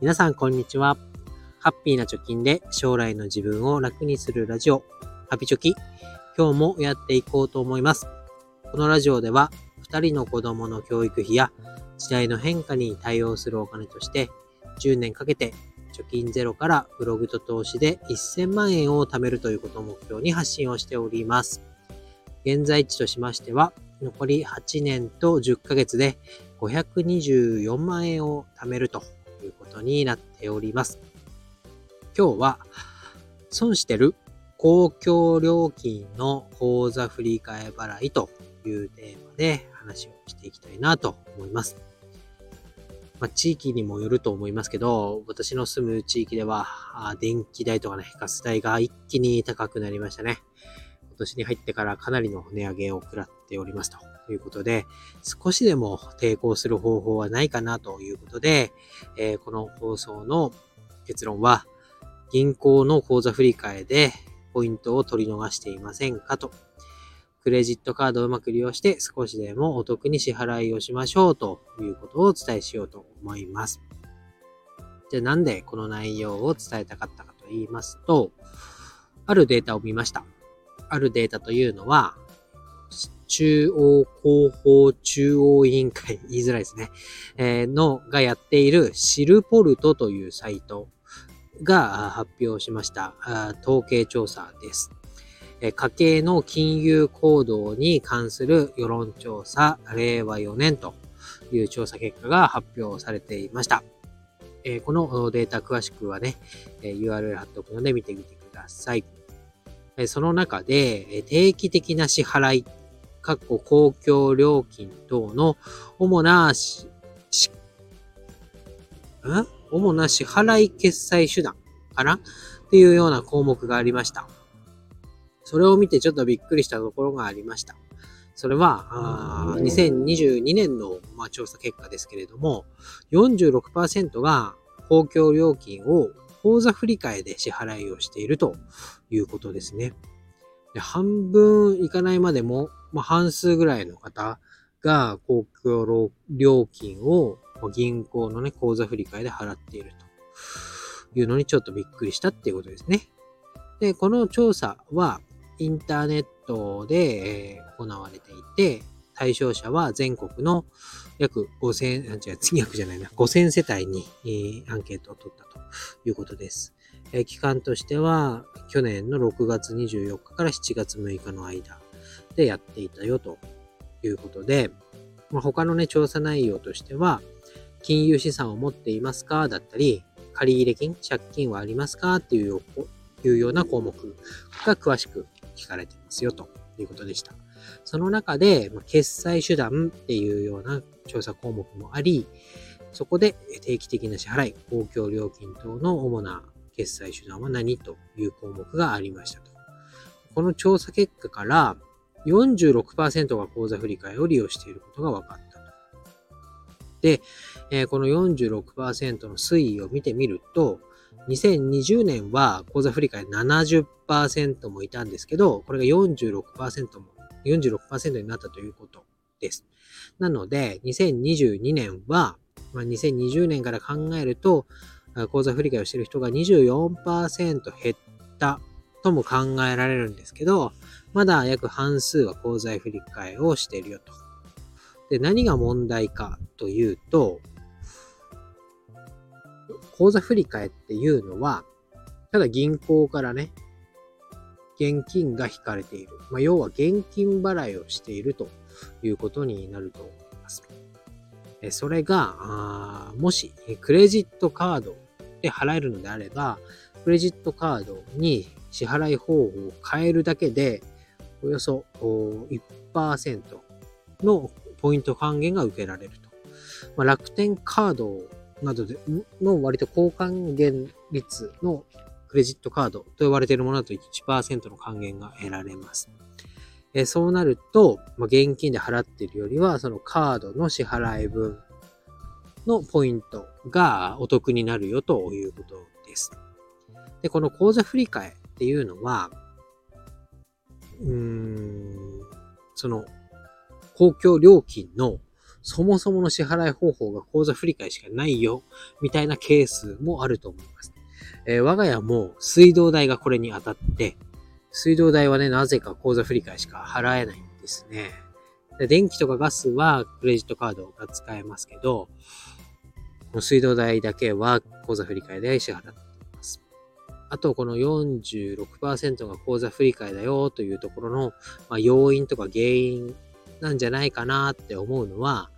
皆さんこんにちは。ハッピーな貯金で将来の自分を楽にするラジオ、ハピチョキ。今日もやっていこうと思います。このラジオでは、2人の子供の教育費や時代の変化に対応するお金として、10年かけて貯金ゼロからブログと投資で1000万円を貯めるということを目標に発信をしております。現在地としましては、残り8年と10ヶ月で524万円を貯めるということになっております。今日は損してる公共料金の口座振替払いというテーマで話をしていきたいなと思います。まあ、地域にもよると思いますけど、私の住む地域では、電気代とかね、ガス代が一気に高くなりましたね。今年に入ってからかなりの値上げを食らっておりますということで、少しでも抵抗する方法はないかなということで、えー、この放送の結論は、銀行の口座振り替えでポイントを取り逃していませんかと。クレジットカードをうまく利用して少しでもお得に支払いをしましょうということをお伝えしようと思います。じゃあなんでこの内容を伝えたかったかと言いますと、あるデータを見ました。あるデータというのは、中央広報中央委員会、言いづらいですね、えー、のがやっているシルポルトというサイトが発表しました統計調査です。家計の金融行動に関する世論調査令和4年という調査結果が発表されていました。このデータ詳しくはね、URL 貼っておくので見てみてください。その中で定期的な支払い、各個公共料金等の主なし、し、ん？主な支払い決済手段かな？っていうような項目がありました。それを見てちょっとびっくりしたところがありました。それは、2022年の、まあ、調査結果ですけれども、46%が公共料金を口座振替で支払いをしているということですね。で半分いかないまでも、まあ、半数ぐらいの方が公共料金を銀行のね、口座振替で払っているというのにちょっとびっくりしたっていうことですね。で、この調査はインターネットで行われていて、対象者は全国の約5000、あ、違う、約じゃないな、5000世帯に、アンケートを取ったということです。え期間としては、去年の6月24日から7月6日の間でやっていたよということで、まあ、他のね、調査内容としては、金融資産を持っていますか？だったり、借入金、借金はありますか？っていういうような項目が詳しく聞かれてますよということでした。その中で、決済手段っていうような調査項目もあり、そこで定期的な支払い、公共料金等の主な決済手段は何という項目がありましたと。この調査結果から46%が口座振替を利用していることが分かったと。で、えこの46%の推移を見てみると、2020年は口座振替70%もいたんですけど、これが46%も、46%になったということです。なので、2022年は、まあ、2020年から考えると、口座振り替えをしている人が24%減ったとも考えられるんですけど、まだ約半数は口座振り替えをしているよと。で、何が問題かというと、口座振り替えっていうのは、ただ銀行からね、現金が引かれている。まあ、要は現金払いをしているということになると思います。それが、もしクレジットカードで払えるのであれば、クレジットカードに支払い方法を変えるだけで、およそ1%のポイント還元が受けられると。まあ、楽天カードなどでの割と高還元率のクレジットカードと呼ばれているものだと1%の還元が得られます。えそうなると、まあ、現金で払っているよりは、そのカードの支払い分のポイントがお得になるよということです。で、この口座振替っていうのは、うーん、その公共料金のそもそもの支払い方法が口座振替しかないよ、みたいなケースもあると思います。えー、我が家も水道代がこれに当たって、水道代はね、なぜか口座振り替えしか払えないんですね。で電気とかガスはクレジットカードが使えますけど、水道代だけは口座振り替えで支払っています。あと、この46%が口座振り替えだよというところの、まあ、要因とか原因なんじゃないかなって思うのは、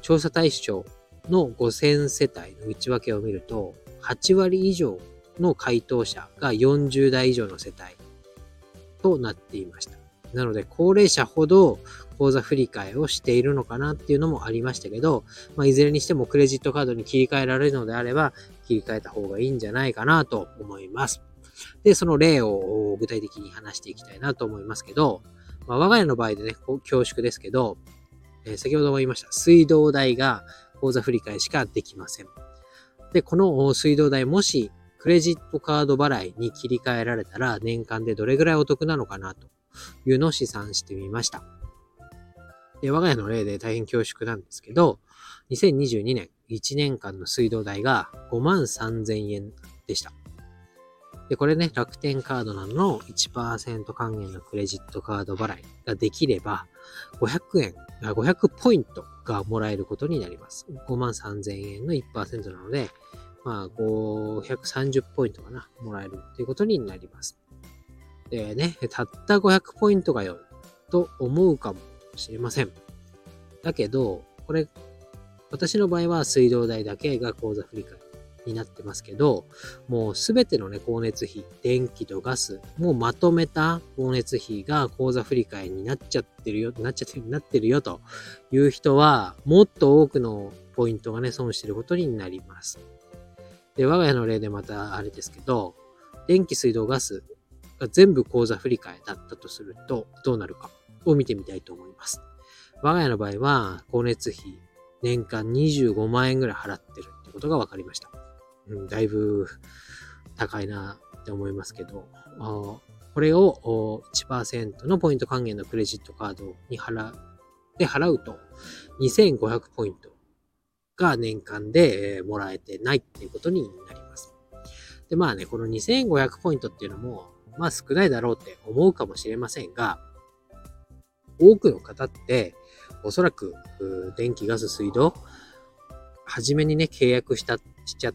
調査対象の5000世帯の内訳を見ると、8割以上の回答者が40代以上の世帯となっていました。なので、高齢者ほど口座振替をしているのかなっていうのもありましたけど、まあ、いずれにしてもクレジットカードに切り替えられるのであれば、切り替えた方がいいんじゃないかなと思います。で、その例を具体的に話していきたいなと思いますけど、まあ、我が家の場合でね、恐縮ですけど、えー、先ほども言いました。水道代が口座振替しかできません。で、この水道代もしクレジットカード払いに切り替えられたら年間でどれぐらいお得なのかなというのを試算してみました。で、我が家の例で大変恐縮なんですけど、2022年1年間の水道代が5万3000円でした。で、これね、楽天カードなどの1%還元のクレジットカード払いができれば、500円、500ポイントがもらえることになります。5万3000円の1%なので、まあ、530ポイントかな、もらえるということになります。でね、たった500ポイントがよ、と思うかもしれません。だけど、これ、私の場合は水道代だけが口座振替になってますけど、もうすべてのね、光熱費、電気とガス、もうまとめた光熱費が口座振替になっちゃってるよ、なっちゃってる、なってるよという人は、もっと多くのポイントがね、損してることになります。で、我が家の例でまたあれですけど、電気、水道、ガスが全部口座振り替えだったとすると、どうなるかを見てみたいと思います。我が家の場合は、光熱費、年間25万円ぐらい払ってるってことが分かりました。うん、だいぶ高いなって思いますけど、これを1%のポイント還元のクレジットカードに払う、で払うと2500ポイントが年間でもらえてないっていうことになります。で、まあね、この2500ポイントっていうのも、まあ少ないだろうって思うかもしれませんが、多くの方って、おそらく、電気、ガス、水道、初めにね、契約した、しちゃ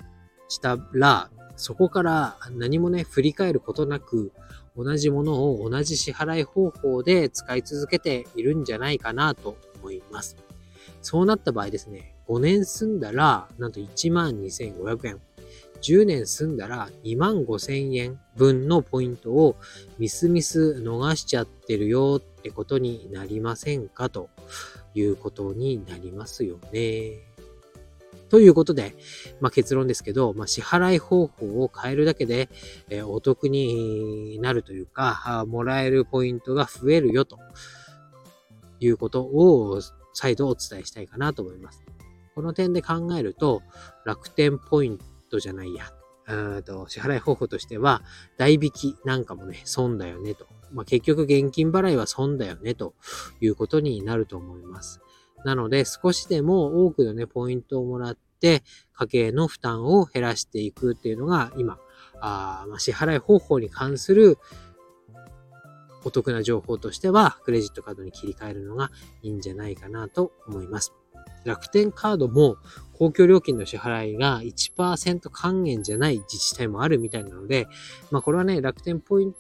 したら、そこから何もね、振り返ることなく、同じものを同じ支払い方法で使い続けているんじゃないかなと思います。そうなった場合ですね、5年住んだら、なんと12,500円。10年住んだら2万5千円分のポイントをミスミス逃しちゃってるよってことになりませんかということになりますよね。ということで、まあ、結論ですけど、まあ、支払い方法を変えるだけで、えー、お得になるというか、もらえるポイントが増えるよということを再度お伝えしたいかなと思います。この点で考えると、楽天ポイントじゃないや。と支払い方法としては、代引きなんかもね、損だよねと。まあ、結局現金払いは損だよねということになると思います。なので、少しでも多くのね、ポイントをもらって、家計の負担を減らしていくっていうのが、今、あまあ、支払い方法に関するお得な情報としては、クレジットカードに切り替えるのがいいんじゃないかなと思います。楽天カードも公共料金の支払いが1%還元じゃない自治体もあるみたいなので、まあこれはね、楽天ポイント、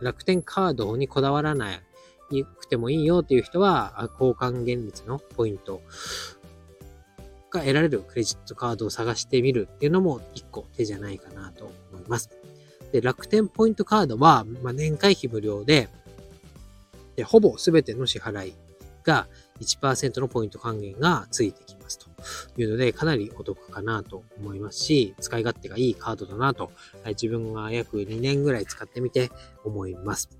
楽天カードにこだわらないくてもいいよっていう人は、交換現率のポイントが得られるクレジットカードを探してみるっていうのも一個手じゃないかなと思います。で、楽天ポイントカードは、まあ、年会費無料で、でほぼ全ての支払いが1%のポイント還元がついてきますというので、かなりお得かなと思いますし、使い勝手がいいカードだなと、自分が約2年ぐらい使ってみて思います。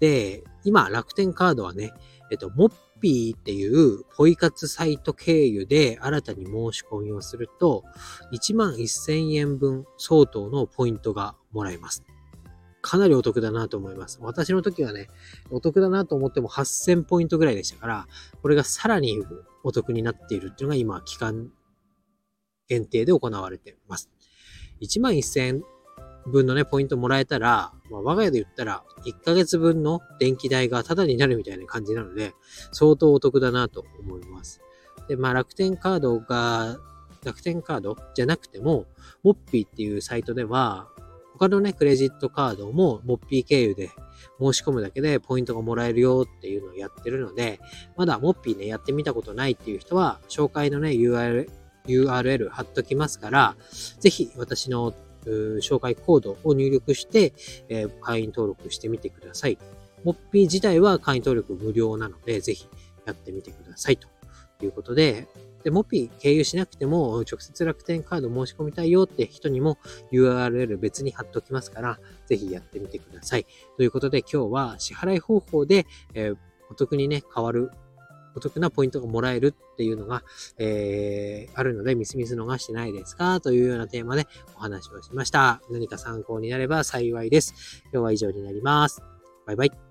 で、今、楽天カードはね、えっと、モッピーっていうポイ活サイト経由で新たに申し込みをすると、1万1000円分相当のポイントがもらえます。かなりお得だなと思います。私の時はね、お得だなと思っても8000ポイントぐらいでしたから、これがさらにお得になっているっていうのが今、期間限定で行われています。1万1000分のね、ポイントもらえたら、まあ、我が家で言ったら、1ヶ月分の電気代がタダになるみたいな感じなので、相当お得だなと思います。で、まあ、楽天カードが、楽天カードじゃなくても、モッピーっていうサイトでは、他のね、クレジットカードもモッピー経由で申し込むだけでポイントがもらえるよっていうのをやってるので、まだモッピーね、やってみたことないっていう人は、紹介のね、URL、URL 貼っときますから、ぜひ私の紹介コードを入力して、えー、会員登録してみてください。モッピー自体は会員登録無料なので、ぜひやってみてくださいということで、で、モピー経由しなくても、直接楽天カード申し込みたいよって人にも URL 別に貼っておきますから、ぜひやってみてください。ということで今日は支払い方法で、えー、お得にね、変わるお得なポイントがもらえるっていうのが、えー、あるので、ミスミス逃してないですか？というようなテーマでお話をしました。何か参考になれば幸いです。今日は以上になります。バイバイ。